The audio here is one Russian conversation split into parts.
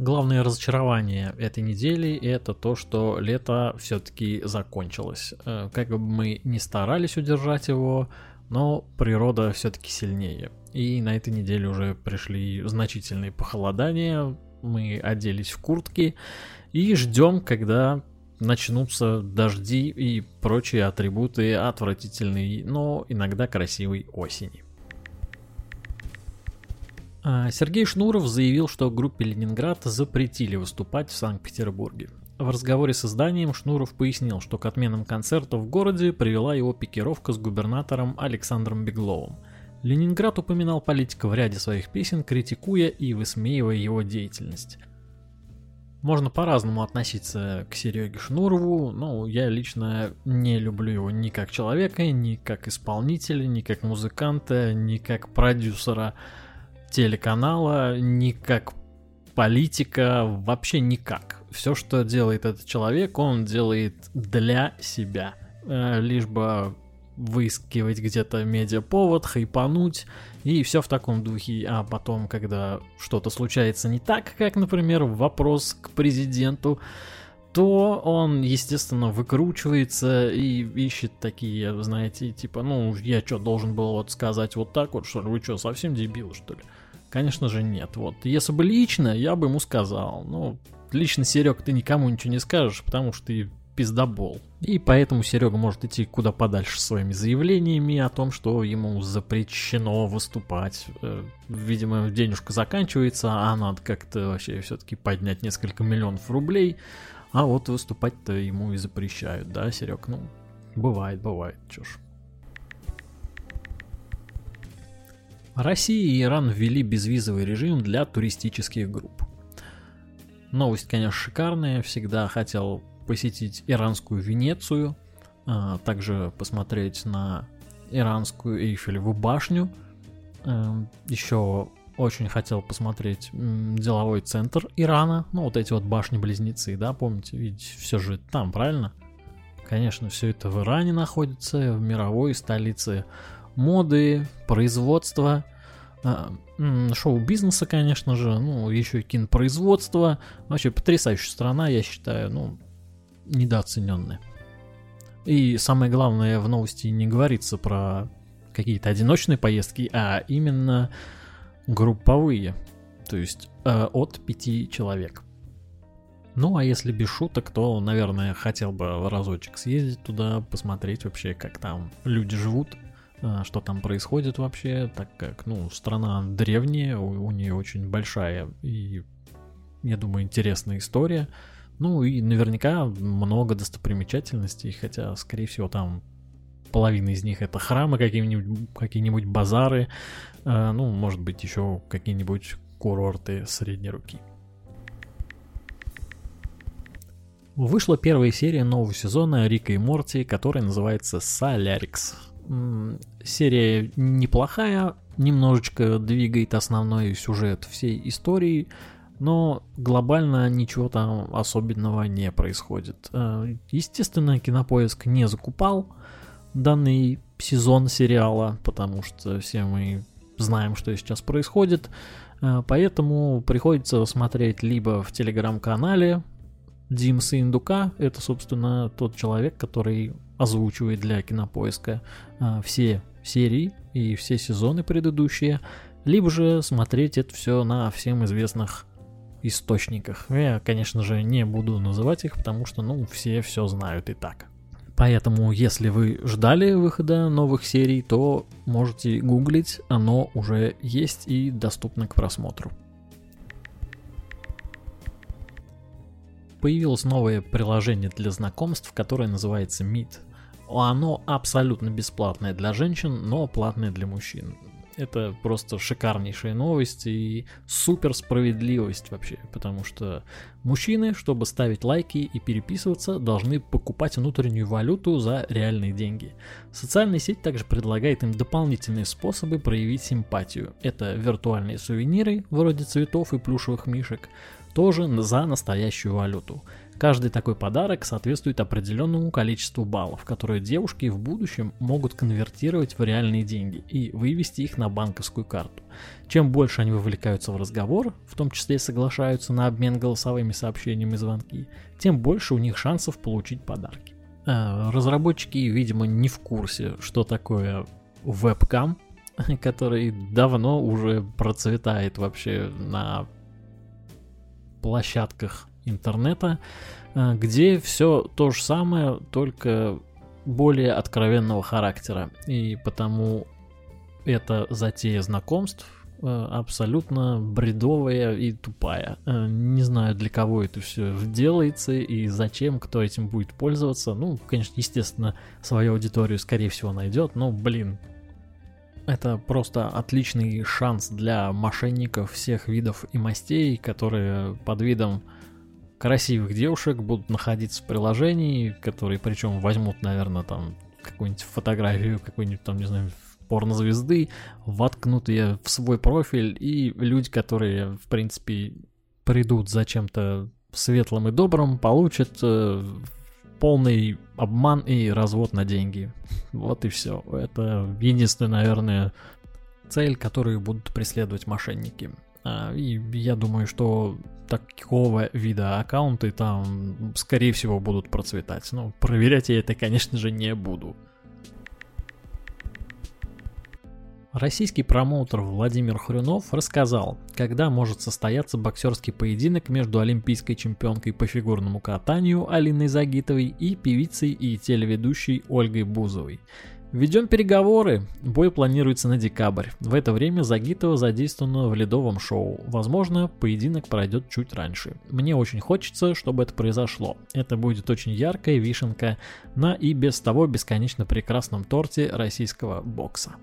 Главное разочарование этой недели это то, что лето все-таки закончилось. Э, как бы мы ни старались удержать его, но природа все-таки сильнее. И на этой неделе уже пришли значительные похолодания, мы оделись в куртки и ждем, когда начнутся дожди и прочие атрибуты отвратительной, но иногда красивой осени. А, Сергей Шнуров заявил, что группе «Ленинград» запретили выступать в Санкт-Петербурге. В разговоре с изданием Шнуров пояснил, что к отменам концерта в городе привела его пикировка с губернатором Александром Бегловым. Ленинград упоминал политика в ряде своих песен, критикуя и высмеивая его деятельность. Можно по-разному относиться к Сереге Шнурову, но я лично не люблю его ни как человека, ни как исполнителя, ни как музыканта, ни как продюсера телеканала, ни как политика, вообще никак. Все, что делает этот человек, он делает для себя. Э, лишь бы выискивать где-то медиаповод, хайпануть, и все в таком духе. А потом, когда что-то случается не так, как, например, вопрос к президенту, то он, естественно, выкручивается и ищет такие, знаете, типа, ну, я что, должен был вот сказать вот так вот, что ли? Вы что, совсем дебилы, что ли? Конечно же нет. Вот. Если бы лично, я бы ему сказал. Ну, лично, Серег, ты никому ничего не скажешь, потому что ты пиздобол. И поэтому Серега может идти куда подальше своими заявлениями о том, что ему запрещено выступать. Э, видимо, денежка заканчивается, а надо как-то вообще все-таки поднять несколько миллионов рублей. А вот выступать-то ему и запрещают, да, Серег? Ну, бывает, бывает, чё Россия и Иран ввели безвизовый режим для туристических групп. Новость, конечно, шикарная. Всегда хотел посетить иранскую Венецию, а также посмотреть на иранскую Эйфелеву башню. Эм, Еще очень хотел посмотреть деловой центр Ирана, ну вот эти вот башни-близнецы, да, помните, ведь все же там, правильно? Конечно, все это в Иране находится, в мировой столице моды, производства, а, шоу-бизнеса, конечно же, ну, еще и кинопроизводство. Вообще потрясающая страна, я считаю, ну, недооцененная. И самое главное в новости не говорится про какие-то одиночные поездки, а именно групповые, то есть э, от пяти человек. Ну, а если без шуток, то, наверное, хотел бы разочек съездить туда, посмотреть вообще, как там люди живут, что там происходит вообще, так как, ну, страна древняя, у, у нее очень большая и, я думаю, интересная история. Ну и наверняка много достопримечательностей, хотя, скорее всего, там половина из них это храмы, какие-нибудь, какие-нибудь базары, э, ну, может быть, еще какие-нибудь курорты средней руки. Вышла первая серия нового сезона Рика и Морти, которая называется Солярикс серия неплохая, немножечко двигает основной сюжет всей истории, но глобально ничего там особенного не происходит. Э, естественно, Кинопоиск не закупал данный сезон сериала, потому что все мы знаем, что сейчас происходит, э, поэтому приходится смотреть либо в телеграм-канале Димса Индука, это, собственно, тот человек, который озвучивает для кинопоиска а, все серии и все сезоны предыдущие, либо же смотреть это все на всем известных источниках. Я, конечно же, не буду называть их, потому что, ну, все все знают и так. Поэтому, если вы ждали выхода новых серий, то можете гуглить, оно уже есть и доступно к просмотру. Появилось новое приложение для знакомств, которое называется Meet. Оно абсолютно бесплатное для женщин, но платное для мужчин. Это просто шикарнейшая новость и супер справедливость вообще, потому что мужчины, чтобы ставить лайки и переписываться, должны покупать внутреннюю валюту за реальные деньги. Социальная сеть также предлагает им дополнительные способы проявить симпатию. Это виртуальные сувениры, вроде цветов и плюшевых мишек, тоже за настоящую валюту. Каждый такой подарок соответствует определенному количеству баллов, которые девушки в будущем могут конвертировать в реальные деньги и вывести их на банковскую карту. Чем больше они вовлекаются в разговор, в том числе соглашаются на обмен голосовыми сообщениями и звонки, тем больше у них шансов получить подарки. А, разработчики, видимо, не в курсе, что такое вебкам, который давно уже процветает вообще на площадках интернета, э, где все то же самое, только более откровенного характера. И потому эта затея знакомств э, абсолютно бредовая и тупая. Э, не знаю, для кого это все делается и зачем, кто этим будет пользоваться. Ну, конечно, естественно, свою аудиторию, скорее всего, найдет, но, блин, это просто отличный шанс для мошенников всех видов и мастей, которые под видом красивых девушек будут находиться в приложении, которые причем возьмут, наверное, там какую-нибудь фотографию, какой-нибудь там, не знаю, порнозвезды, воткнут ее в свой профиль, и люди, которые, в принципе, придут за чем-то светлым и добрым, получат э, полный обман и развод на деньги. Вот и все. Это единственная, наверное, цель, которую будут преследовать мошенники. А, и я думаю, что такого вида аккаунты там, скорее всего, будут процветать. Но проверять я это, конечно же, не буду. Российский промоутер Владимир Хрюнов рассказал, когда может состояться боксерский поединок между олимпийской чемпионкой по фигурному катанию Алиной Загитовой и певицей и телеведущей Ольгой Бузовой. Ведем переговоры. Бой планируется на декабрь. В это время Загитова задействована в ледовом шоу. Возможно, поединок пройдет чуть раньше. Мне очень хочется, чтобы это произошло. Это будет очень яркая вишенка на и без того бесконечно прекрасном торте российского бокса.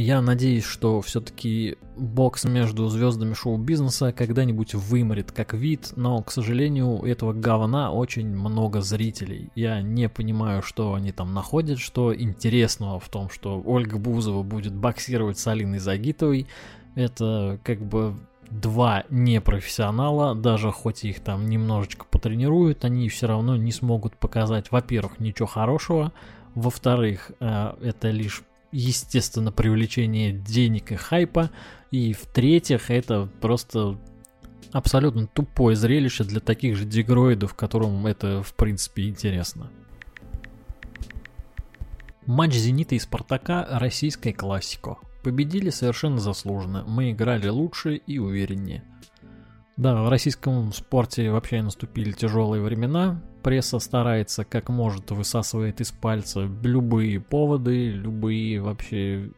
Я надеюсь, что все-таки бокс между звездами шоу-бизнеса когда-нибудь вымрет как вид, но, к сожалению, у этого говна очень много зрителей. Я не понимаю, что они там находят, что интересного в том, что Ольга Бузова будет боксировать с Алиной Загитовой. Это как бы два непрофессионала, даже хоть их там немножечко потренируют, они все равно не смогут показать, во-первых, ничего хорошего, во-вторых, э, это лишь естественно, привлечение денег и хайпа. И в-третьих, это просто абсолютно тупое зрелище для таких же дегроидов, которым это, в принципе, интересно. Матч «Зенита» и «Спартака» – российская классика. Победили совершенно заслуженно, мы играли лучше и увереннее. Да, в российском спорте вообще наступили тяжелые времена, пресса старается как может высасывает из пальца любые поводы, любые вообще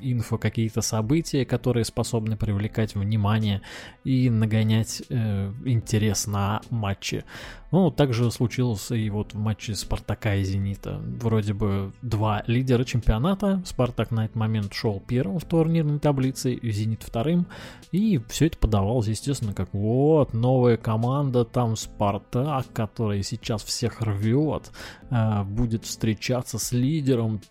инфо, какие-то события, которые способны привлекать внимание и нагонять э, интерес на матчи. Ну, также случилось и вот в матче Спартака и Зенита. Вроде бы два лидера чемпионата. Спартак на этот момент шел первым в турнирной таблице, Зенит вторым. И все это подавалось, естественно, как вот новая команда, там Спартак, который сейчас всех рвет, э, будет встречаться с лидером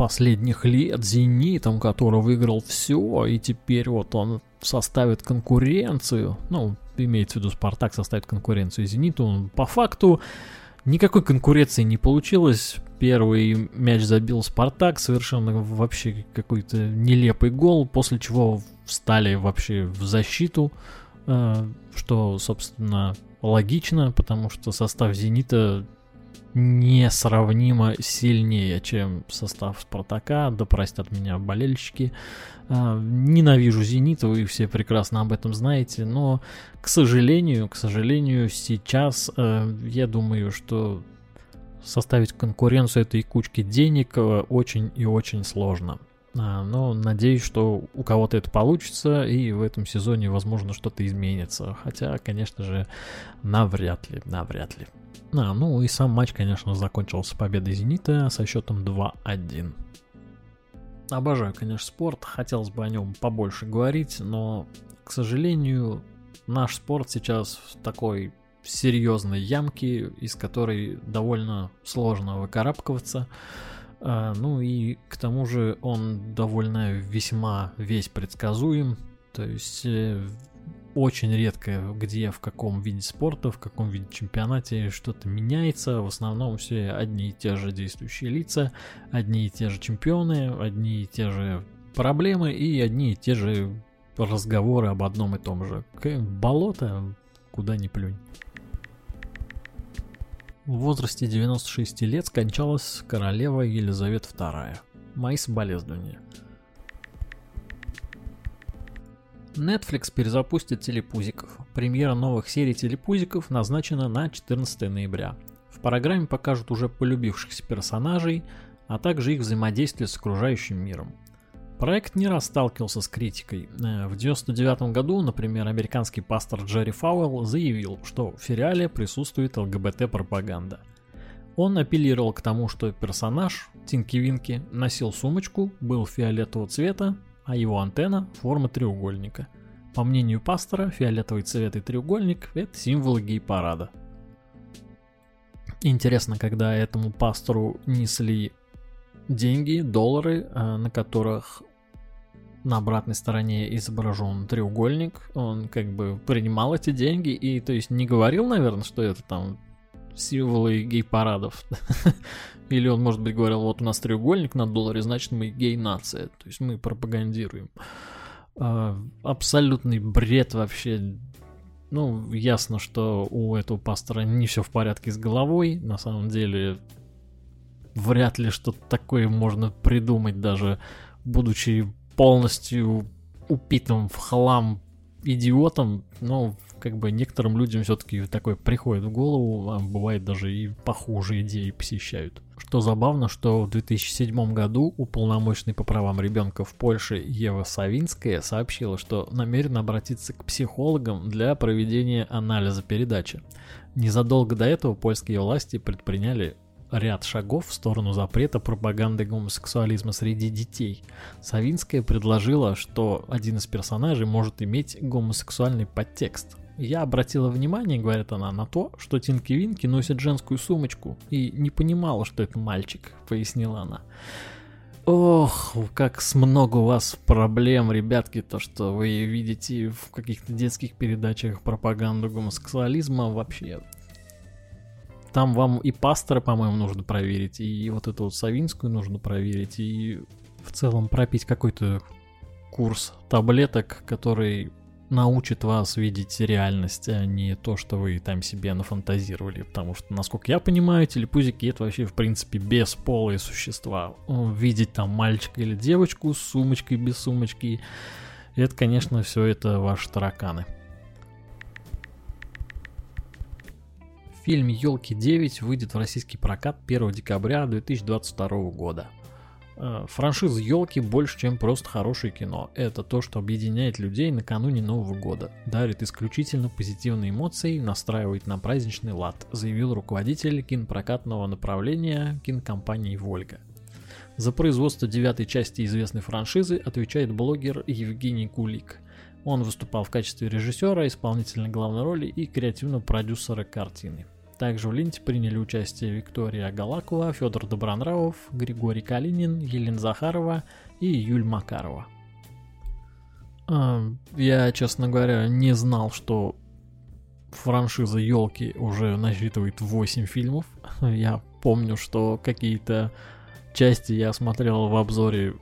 последних лет Зенитом, который выиграл все, и теперь вот он составит конкуренцию, ну, имеется в виду Спартак составит конкуренцию Зениту, по факту никакой конкуренции не получилось, первый мяч забил Спартак, совершенно вообще какой-то нелепый гол, после чего встали вообще в защиту, э, что, собственно, логично, потому что состав Зенита несравнимо сильнее, чем состав Спартака, да простят меня болельщики. А, ненавижу Зенит, вы все прекрасно об этом знаете, но, к сожалению, к сожалению, сейчас э, я думаю, что составить конкуренцию этой кучки денег э, очень и очень сложно. А, но надеюсь, что у кого-то это получится, и в этом сезоне, возможно, что-то изменится. Хотя, конечно же, навряд ли, навряд ли. А, ну и сам матч, конечно, закончился победой «Зенита» со счетом 2-1. Обожаю, конечно, спорт, хотелось бы о нем побольше говорить, но, к сожалению, наш спорт сейчас в такой серьезной ямке, из которой довольно сложно выкарабкиваться. А, ну и к тому же он довольно весьма весь предсказуем. То есть э, очень редко, где, в каком виде спорта, в каком виде чемпионате что-то меняется. В основном все одни и те же действующие лица, одни и те же чемпионы, одни и те же проблемы и одни и те же разговоры об одном и том же. Болото, куда ни плюнь. В возрасте 96 лет скончалась королева Елизавета II. Мои соболезнования. Netflix перезапустит телепузиков. Премьера новых серий телепузиков назначена на 14 ноября. В программе покажут уже полюбившихся персонажей, а также их взаимодействие с окружающим миром. Проект не раз сталкивался с критикой. Э, в 1999 году, например, американский пастор Джерри Фауэлл заявил, что в сериале присутствует ЛГБТ-пропаганда. Он апеллировал к тому, что персонаж Тинки Винки носил сумочку, был фиолетового цвета а его антенна – форма треугольника. По мнению пастора, фиолетовый цвет и треугольник – это символы гей-парада. Интересно, когда этому пастору несли деньги, доллары, э, на которых на обратной стороне изображен треугольник, он как бы принимал эти деньги и, то есть, не говорил, наверное, что это там символы гей-парадов. Или он, может быть, говорил, вот у нас треугольник на долларе, значит мы гей-нация. То есть мы пропагандируем. А, абсолютный бред вообще. Ну, ясно, что у этого пастора не все в порядке с головой. На самом деле, вряд ли что-то такое можно придумать, даже будучи полностью упитым в хлам идиотом. Но как бы некоторым людям все-таки такое приходит в голову, а бывает даже и похуже идеи посещают. Что забавно, что в 2007 году уполномоченный по правам ребенка в Польше Ева Савинская сообщила, что намерена обратиться к психологам для проведения анализа передачи. Незадолго до этого польские власти предприняли ряд шагов в сторону запрета пропаганды гомосексуализма среди детей. Савинская предложила, что один из персонажей может иметь гомосексуальный подтекст. Я обратила внимание, говорит она, на то, что Тинки Винки носит женскую сумочку и не понимала, что это мальчик, пояснила она. Ох, как с много у вас проблем, ребятки, то, что вы видите в каких-то детских передачах пропаганду гомосексуализма вообще. Там вам и пастора, по-моему, нужно проверить, и вот эту вот Савинскую нужно проверить, и в целом пропить какой-то курс таблеток, который научит вас видеть реальность, а не то, что вы там себе нафантазировали. Потому что, насколько я понимаю, телепузики это вообще, в принципе, бесполые существа. Видеть там мальчика или девочку с сумочкой, без сумочки, это, конечно, все это ваши тараканы. Фильм «Елки 9» выйдет в российский прокат 1 декабря 2022 года. Э, франшиза елки больше, чем просто хорошее кино. Это то, что объединяет людей накануне Нового года, дарит исключительно позитивные эмоции, настраивает на праздничный лад, заявил руководитель кинопрокатного направления кинокомпании Вольга. За производство девятой части известной франшизы отвечает блогер Евгений Кулик. Он выступал в качестве режиссера, исполнительной главной роли и креативного продюсера картины. Также в ленте приняли участие Виктория Галакова, Федор Добронравов, Григорий Калинин, Елена Захарова и Юль Макарова. А, я, честно говоря, не знал, что франшиза Елки уже насчитывает 8 фильмов. Я помню, что какие-то части я смотрел в обзоре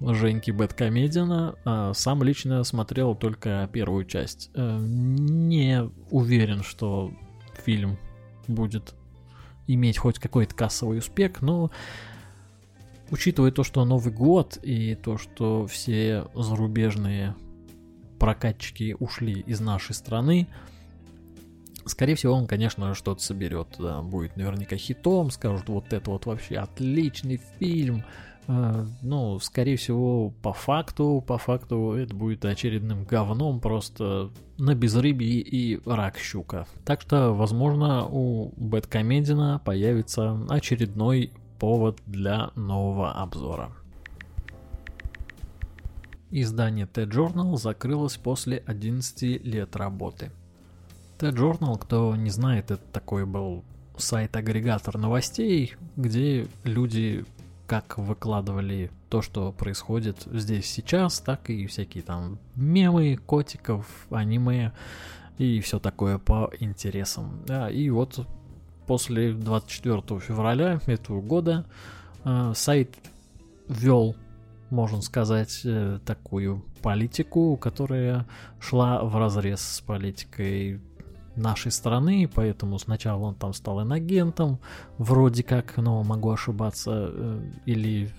Женьки Бэткомедиана, а сам лично смотрел только первую часть. Э, не уверен, что фильм будет иметь хоть какой-то кассовый успех, но учитывая то, что Новый год и то, что все зарубежные прокатчики ушли из нашей страны, скорее всего, он, конечно, что-то соберет. Да, будет наверняка хитом, скажут, вот это вот вообще отличный фильм, ну, скорее всего, по факту, по факту это будет очередным говном просто на безрыбье и рак щука. Так что, возможно, у Бэткомедина появится очередной повод для нового обзора. Издание T-Journal закрылось после 11 лет работы. T-Journal, кто не знает, это такой был сайт-агрегатор новостей, где люди как выкладывали то, что происходит здесь сейчас, так и всякие там мемы, котиков, аниме и все такое по интересам. Да, и вот после 24 февраля этого года э, сайт ввел, можно сказать, э, такую политику, которая шла в разрез с политикой нашей страны, поэтому сначала он там стал инагентом, вроде как, но могу ошибаться, э, или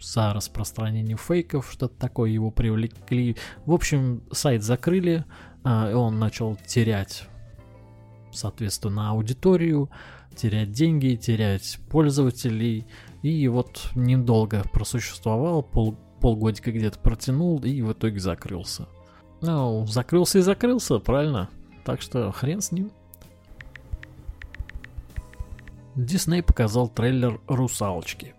за распространение фейков, что-то такое его привлекли. В общем, сайт закрыли, э, и он начал терять, соответственно, аудиторию, терять деньги, терять пользователей, и вот недолго просуществовал, пол, полгодика где-то протянул, и в итоге закрылся. Ну, закрылся и закрылся, правильно? Так что хрен с ним. Дисней показал трейлер «Русалочки».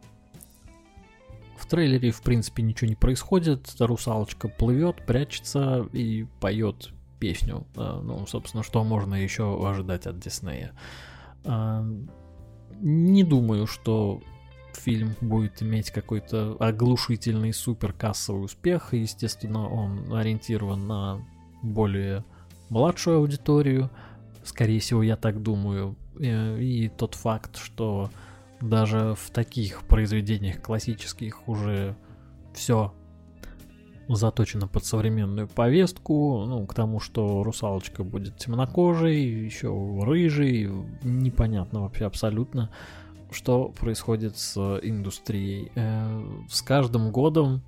В трейлере, в принципе, ничего не происходит. Русалочка плывет, прячется и поет песню. А, ну, собственно, что можно еще ожидать от Диснея. А, не думаю, что фильм будет иметь какой-то оглушительный супер кассовый успех. Естественно, он ориентирован на более младшую аудиторию, скорее всего, я так думаю. Э, и тот факт, что даже в таких произведениях классических уже все заточено под современную повестку, ну, к тому, что русалочка будет темнокожей, еще рыжей, непонятно вообще абсолютно, что происходит с индустрией. Э, с каждым годом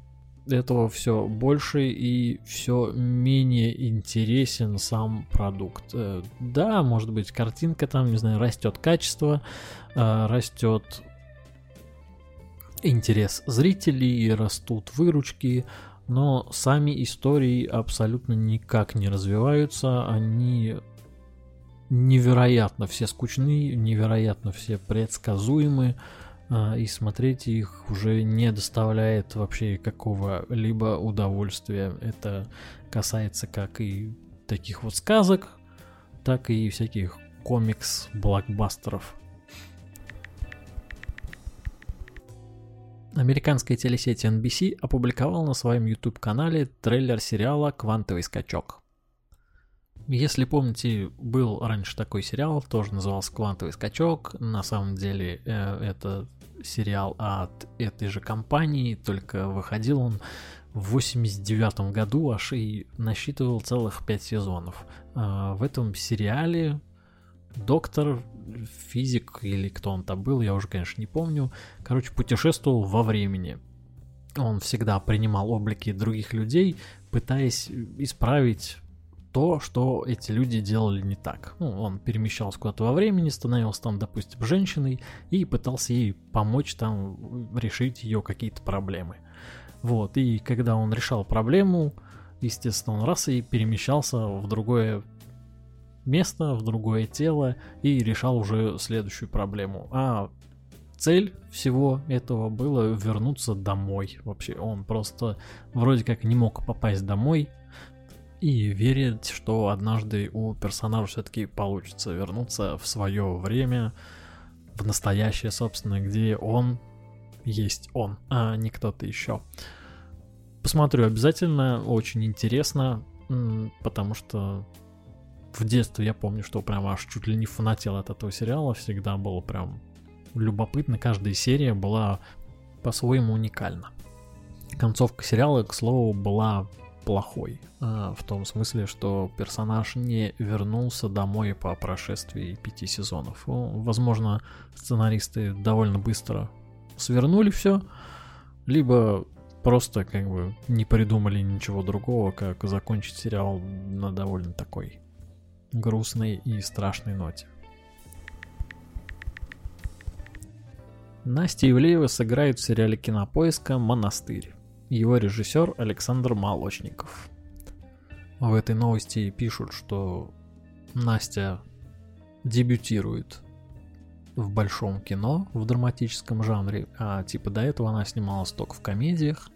этого все больше и все менее интересен сам продукт. Э, да, может быть, картинка там, не знаю, растет качество, э, растет интерес зрителей, растут выручки, но сами истории абсолютно никак не развиваются, они невероятно все скучны, невероятно все предсказуемы. А, и смотреть их уже не доставляет вообще какого-либо удовольствия. Это касается как и таких вот сказок, так и всяких комикс-блокбастеров. Американская телесеть NBC опубликовала на своем YouTube-канале трейлер сериала «Квантовый скачок». Если помните, был раньше такой сериал, тоже назывался «Квантовый скачок». На самом деле э, это сериал от этой же компании, только выходил он в 89 году аж и насчитывал целых 5 сезонов. А, в этом сериале доктор, физик или кто он там был, я уже, конечно, не помню, короче, путешествовал во времени. Он всегда принимал облики других людей, пытаясь исправить то, что эти люди делали не так. Ну, он перемещался куда-то во времени, становился там, допустим, женщиной и пытался ей помочь там решить ее какие-то проблемы. Вот, и когда он решал проблему, естественно, он раз и перемещался в другое место, в другое тело и решал уже следующую проблему. А цель всего этого было вернуться домой. Вообще, он просто вроде как не мог попасть домой, и верить, что однажды у персонажа все-таки получится вернуться в свое время, в настоящее, собственно, где он есть он, а не кто-то еще. Посмотрю обязательно, очень интересно, потому что в детстве я помню, что прям аж чуть ли не фанател от этого сериала, всегда было прям любопытно, каждая серия была по-своему уникальна. Концовка сериала, к слову, была плохой. А, в том смысле, что персонаж не вернулся домой по прошествии пяти сезонов. Возможно, сценаристы довольно быстро свернули все, либо просто как бы не придумали ничего другого, как закончить сериал на довольно такой грустной и страшной ноте. Настя Ивлеева сыграет в сериале Кинопоиска «Монастырь» его режиссер Александр Молочников. В этой новости пишут, что Настя дебютирует в большом кино, в драматическом жанре, а типа до этого она снималась только в комедиях,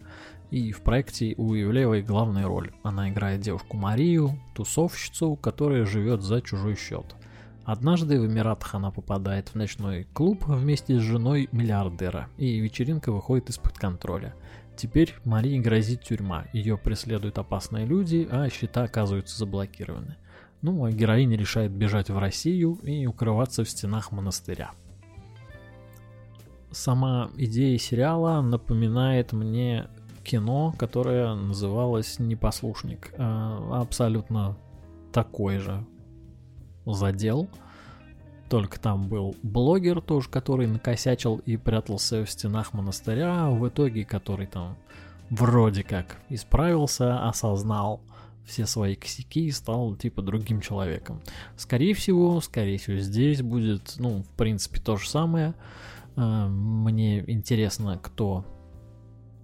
и в проекте у Ивлеевой главная роль. Она играет девушку Марию, тусовщицу, которая живет за чужой счет. Однажды в Эмиратах она попадает в ночной клуб вместе с женой миллиардера, и вечеринка выходит из-под контроля. Теперь Марии грозит тюрьма, ее преследуют опасные люди, а счета оказываются заблокированы. Ну, а героиня решает бежать в Россию и укрываться в стенах монастыря. Сама идея сериала напоминает мне кино, которое называлось «Непослушник». А, абсолютно такой же задел. Только там был блогер тоже, который накосячил и прятался в стенах монастыря, а в итоге который там вроде как исправился, осознал все свои косяки и стал типа другим человеком. Скорее всего, скорее всего, здесь будет, ну, в принципе, то же самое. А, мне интересно, кто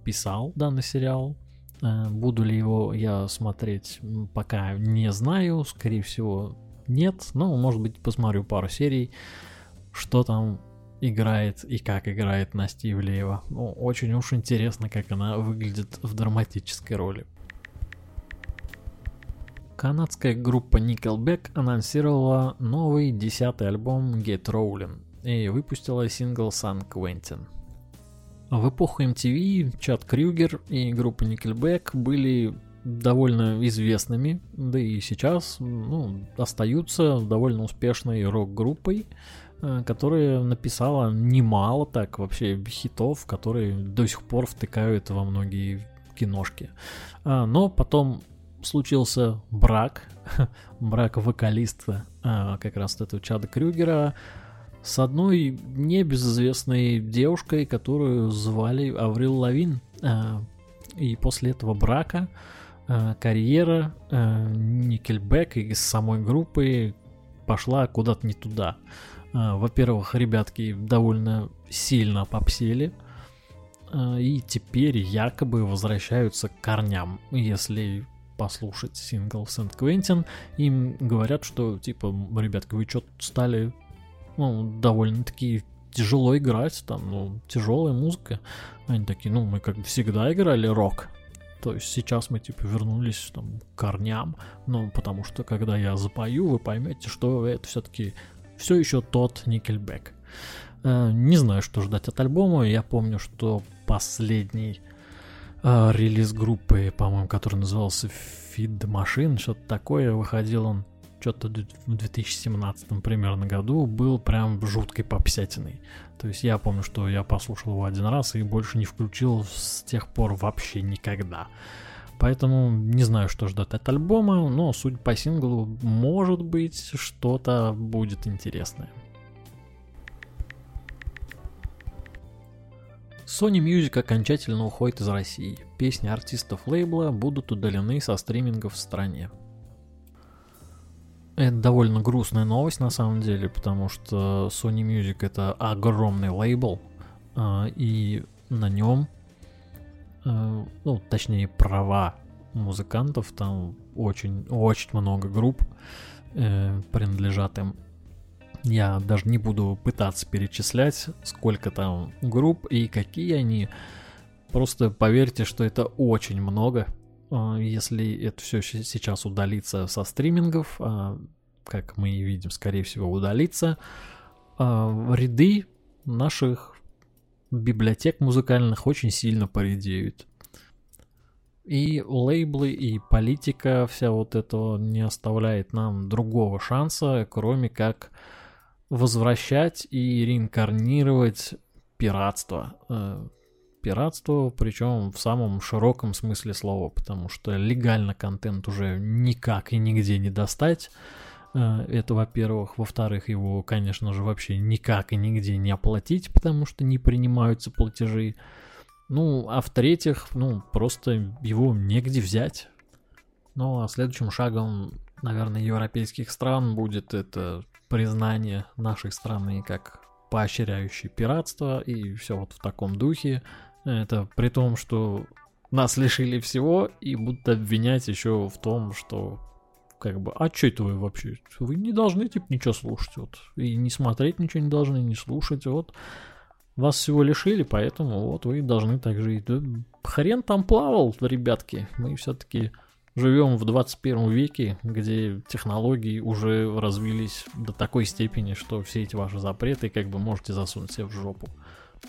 писал данный сериал. А, буду ли его я смотреть, пока не знаю. Скорее всего, нет, но, может быть, посмотрю пару серий, что там играет и как играет Настя Ивлеева. Ну, очень уж интересно, как она выглядит в драматической роли. Канадская группа Nickelback анонсировала новый десятый альбом Get Rollin' и выпустила сингл San Quentin. В эпоху MTV Чад Крюгер и группа Nickelback были довольно известными, да и сейчас ну, остаются довольно успешной рок-группой, э, которая написала немало так вообще хитов, которые до сих пор втыкают во многие киношки. А, но потом случился брак, брак вокалиста а, как раз этого Чада Крюгера с одной небезызвестной девушкой, которую звали Аврил Лавин. А, и после этого брака карьера э, Никельбек и самой группы пошла куда-то не туда. Э, во-первых, ребятки довольно сильно попсели, и теперь якобы возвращаются к корням. Если послушать сингл Сент-Квентин, им говорят, что типа, ребятки, вы что-то стали ну, довольно-таки тяжело играть, там, ну, тяжелая музыка. Они такие, ну, мы как всегда играли рок, то есть сейчас мы типа вернулись там, к корням, ну потому что когда я запою, вы поймете, что это все-таки все еще тот Nickelback. Э, не знаю, что ждать от альбома. Я помню, что последний э, релиз группы, по-моему, который назывался Feed the Machine, что-то такое, выходил он что-то в 2017 примерно году, был прям жуткой попсятиной. То есть я помню, что я послушал его один раз и больше не включил с тех пор вообще никогда. Поэтому не знаю, что ждать от альбома, но судя по синглу, может быть, что-то будет интересное. Sony Music окончательно уходит из России. Песни артистов лейбла будут удалены со стримингов в стране. Это довольно грустная новость на самом деле, потому что Sony Music это огромный лейбл, а, и на нем, а, ну, точнее, права музыкантов, там очень, очень много групп э, принадлежат им. Я даже не буду пытаться перечислять, сколько там групп и какие они. Просто поверьте, что это очень много. А, если это все сейчас удалится со стримингов, а, как мы видим, скорее всего, удалится, а, ряды наших библиотек музыкальных очень сильно поредеют. И лейблы, и политика вся вот этого не оставляет нам другого шанса, кроме как возвращать и реинкарнировать пиратство. Пиратство, причем в самом широком смысле слова, потому что легально контент уже никак и нигде не достать. Э, это, во-первых. Во-вторых, его, конечно же, вообще никак и нигде не оплатить, потому что не принимаются платежи. Ну, а в-третьих, ну, просто его негде взять. Ну, а следующим шагом, наверное, европейских стран будет это признание нашей страны как поощряющей пиратство и все вот в таком духе. Это при том, что нас лишили всего и будут обвинять еще в том, что как бы, а что это вы вообще? Вы не должны, типа, ничего слушать, вот, и не смотреть ничего не должны, не слушать, вот. Вас всего лишили, поэтому вот вы должны так жить. Да, хрен там плавал, ребятки. Мы все-таки живем в 21 веке, где технологии уже развились до такой степени, что все эти ваши запреты как бы можете засунуть себе в жопу.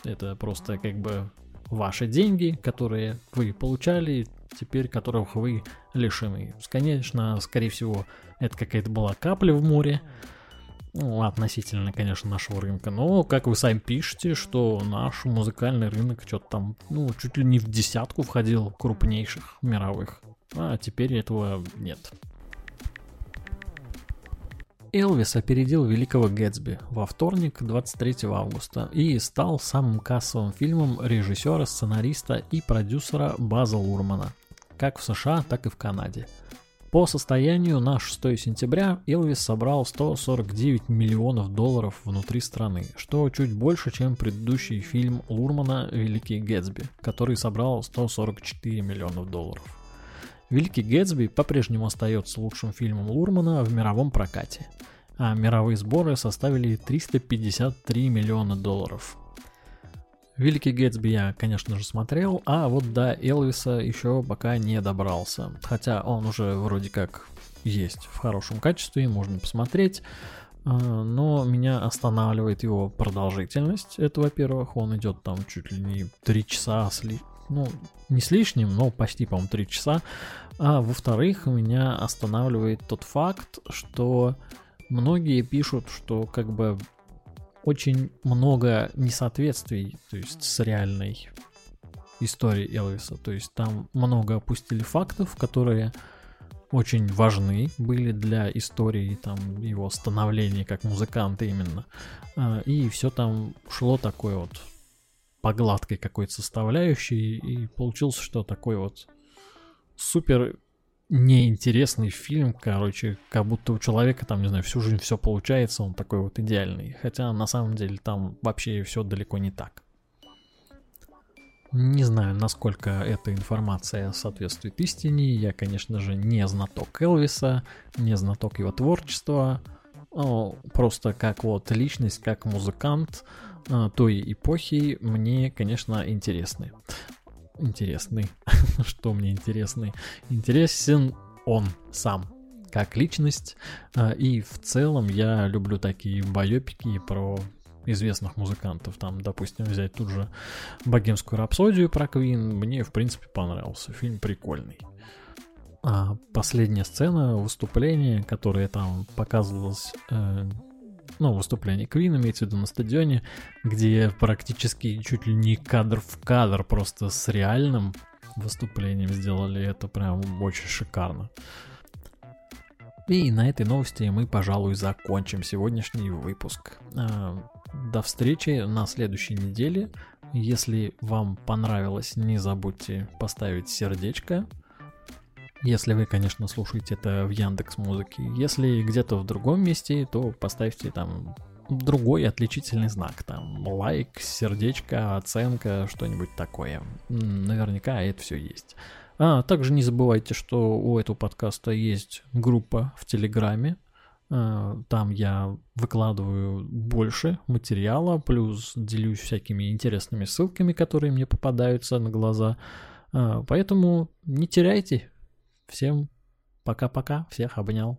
Это просто как бы ваши деньги, которые вы получали, теперь которых вы лишены. Конечно, скорее всего, это какая-то была капля в море, ну, относительно, конечно, нашего рынка, но, как вы сами пишете, что наш музыкальный рынок что-то там, ну, чуть ли не в десятку входил крупнейших мировых, а теперь этого нет. Элвис опередил Великого Гэтсби во вторник, 23 августа, и стал самым кассовым фильмом режиссера, сценариста и продюсера База Лурмана, как в США, так и в Канаде. По состоянию на 6 сентября Элвис собрал 149 миллионов долларов внутри страны, что чуть больше, чем предыдущий фильм Лурмана «Великий Гэтсби», который собрал 144 миллионов долларов. «Великий Гэтсби» по-прежнему остается лучшим фильмом Лурмана в мировом прокате, а мировые сборы составили 353 миллиона долларов. Великий Гэтсби я, конечно же, смотрел, а вот до Элвиса еще пока не добрался. Хотя он уже вроде как есть в хорошем качестве, можно посмотреть. А, но меня останавливает его продолжительность. Это, во-первых, он идет там чуть ли не 3 часа с ли... Ну, не с лишним, но почти, по-моему, 3 часа. А во-вторых, меня останавливает тот факт, что многие пишут, что как бы очень много несоответствий, то есть с реальной историей Элвиса. То есть там много опустили фактов, которые очень важны были для истории там его становления как музыканта именно. А, и все там шло такое вот по гладкой какой-то составляющей, и получился что такой вот супер неинтересный фильм, короче, как будто у человека там, не знаю, всю жизнь все получается, он такой вот идеальный. Хотя на самом деле там вообще все далеко не так. Не знаю, насколько эта информация соответствует истине. Я, конечно же, не знаток Элвиса, не знаток его творчества. Просто как вот личность, как музыкант той эпохи мне, конечно, интересны интересный. Что мне интересный? Интересен он сам как личность. А, и в целом я люблю такие байопики про известных музыкантов. Там, допустим, взять тут же богемскую рапсодию про Квин. Мне, в принципе, понравился. Фильм прикольный. А последняя сцена выступления, которая там показывалась э, ну, выступление Queen, имеется в виду на стадионе, где практически чуть ли не кадр в кадр просто с реальным выступлением сделали это прям очень шикарно. И на этой новости мы, пожалуй, закончим сегодняшний выпуск. А, до встречи на следующей неделе. Если вам понравилось, не забудьте поставить сердечко, если вы, конечно, слушаете это в Яндекс Музыке. Если где-то в другом месте, то поставьте там другой отличительный знак. Там лайк, сердечко, оценка, что-нибудь такое. Наверняка это все есть. А также не забывайте, что у этого подкаста есть группа в Телеграме. А, там я выкладываю больше материала, плюс делюсь всякими интересными ссылками, которые мне попадаются на глаза. А, поэтому не теряйте Всем пока-пока, всех обнял.